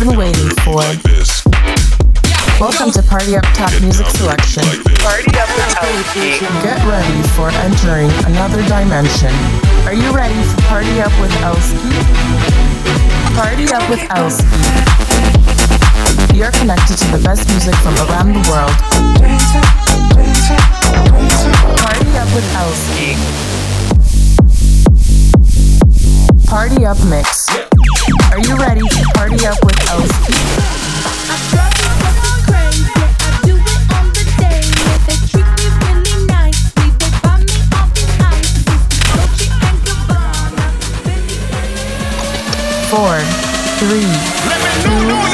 been waiting for. Welcome to Party Up Top Music Selection. Party Up with LSKI. Get ready for entering another dimension. Are you ready for Party Up with LSKI? Party Up with LSKI. You're connected to the best music from around the world. Party Up with LSKI. Party Up Mix. Are you ready to party up with LSKI? Four, three, two,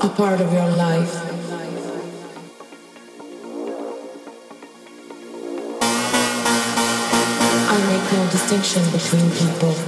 a part of your life. I make no distinction between people.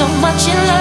so much in love.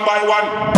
one by one.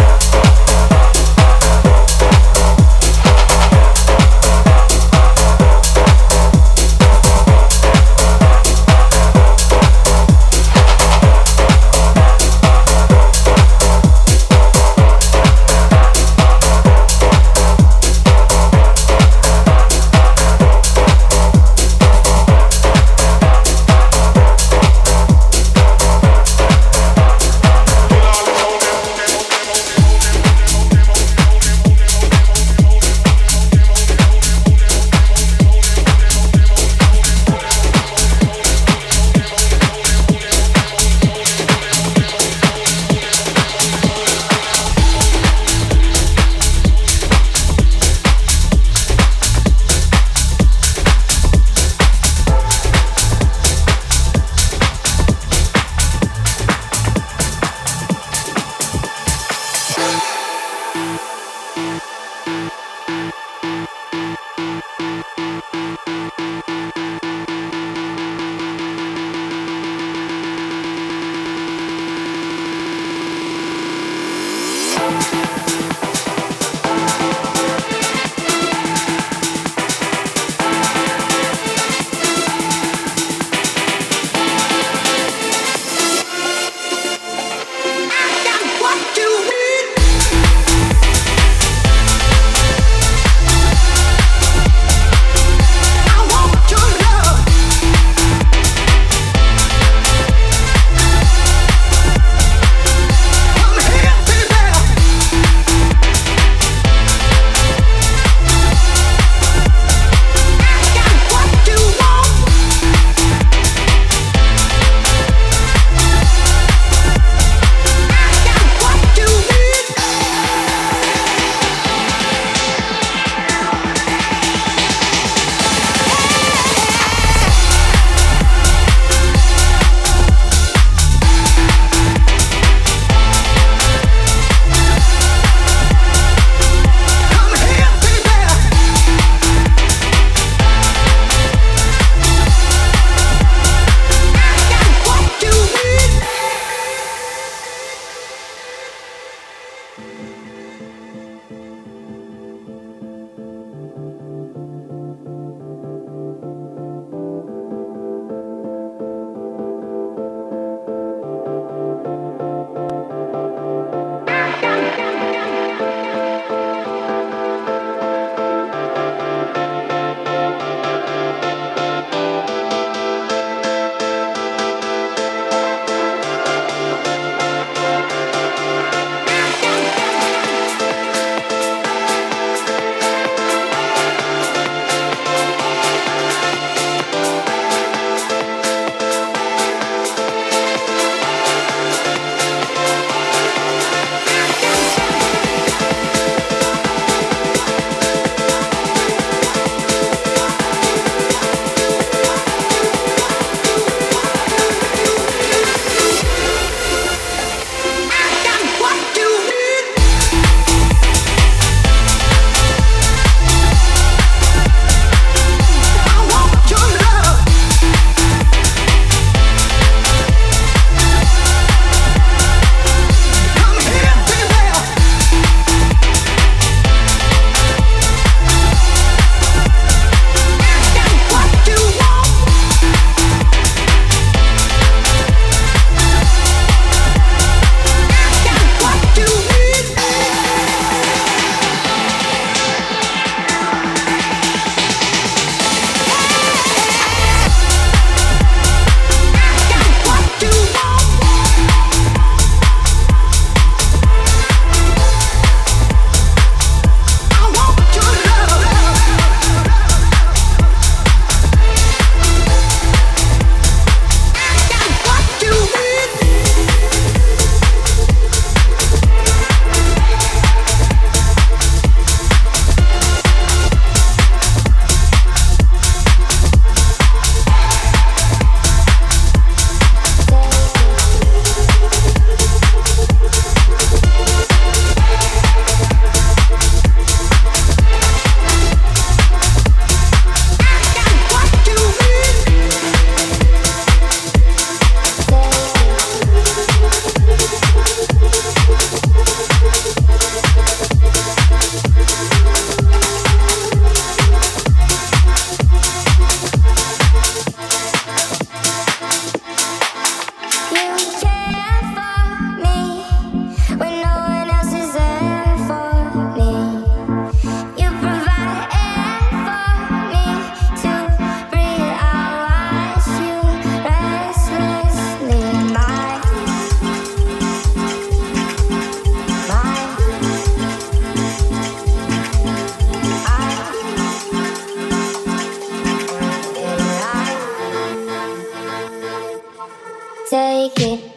take it.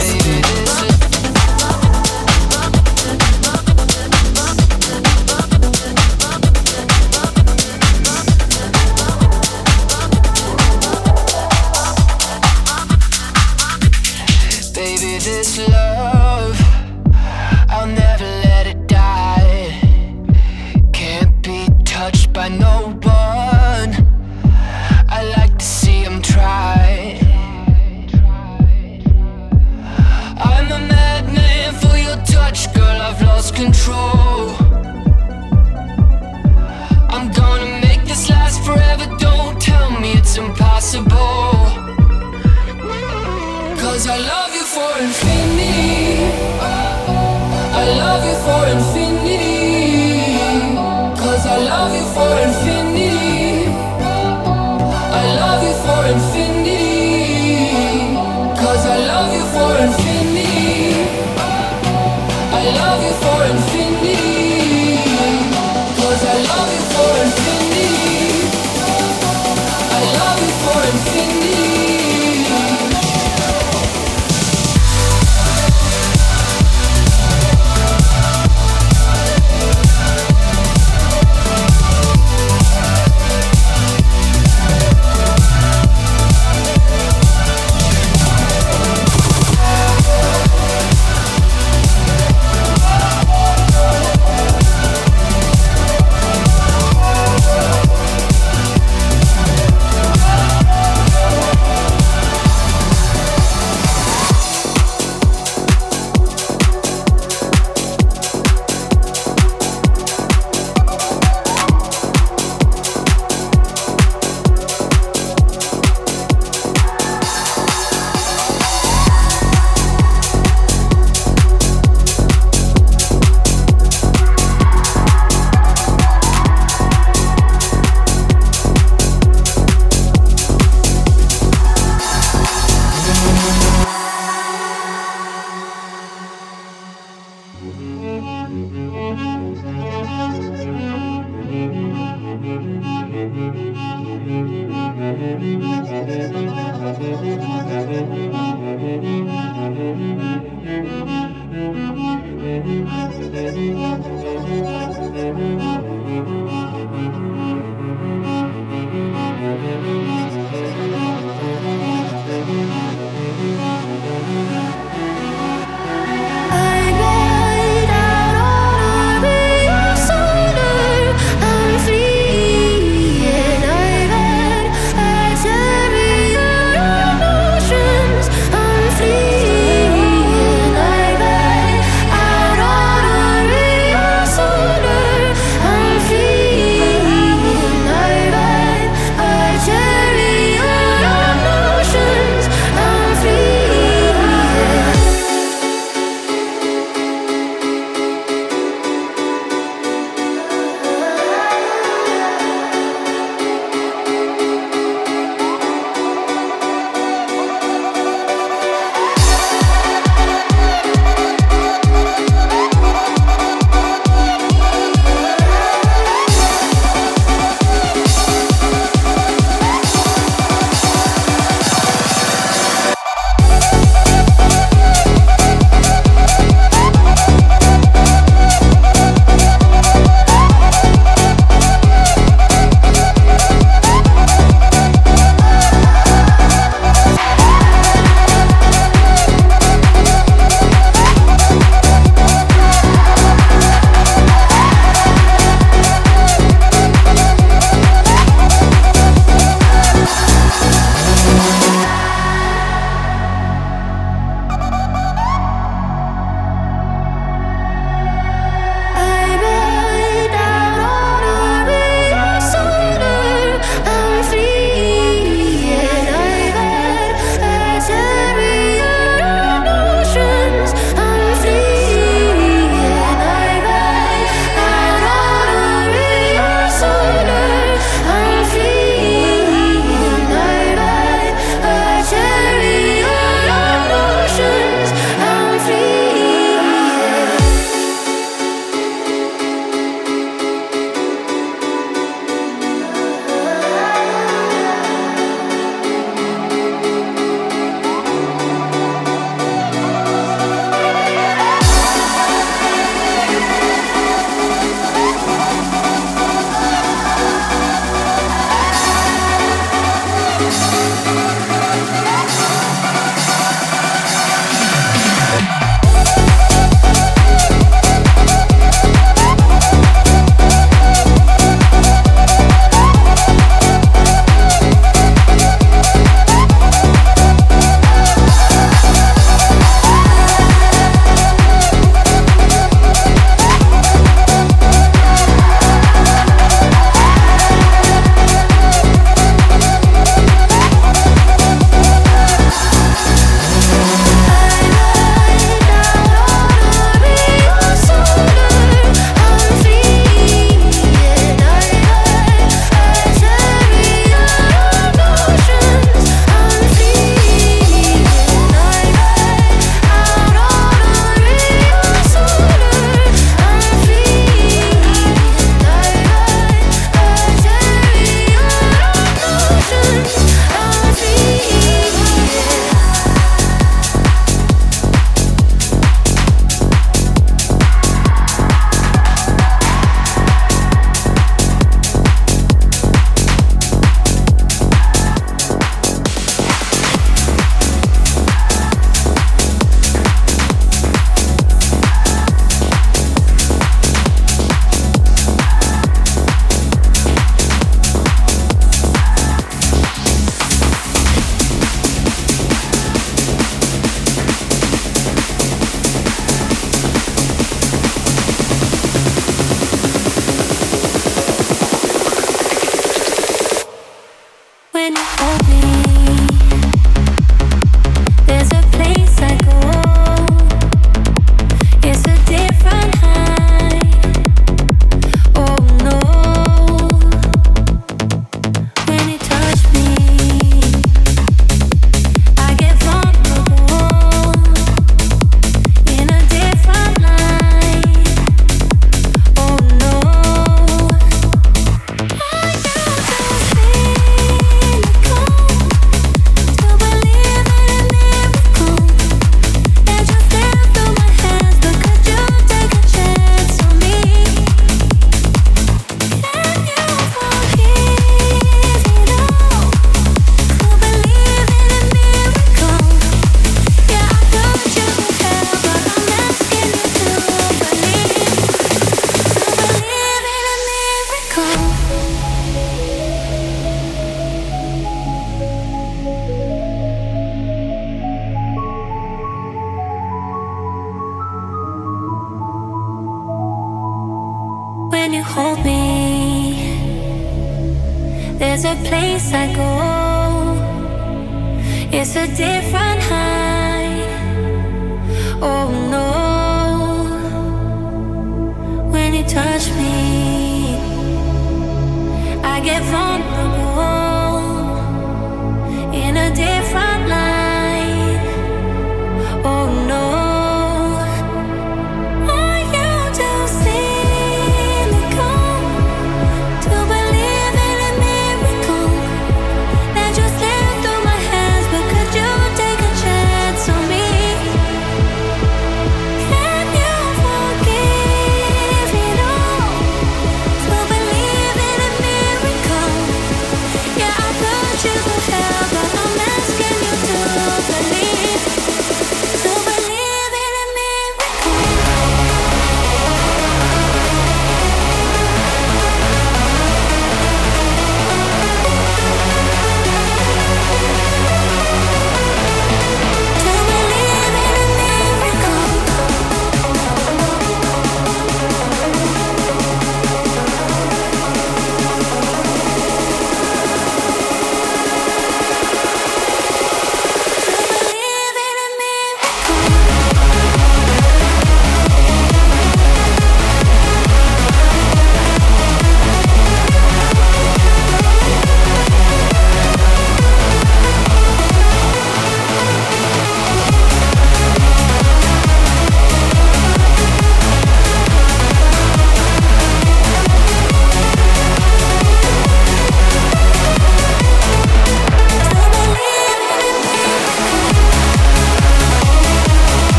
With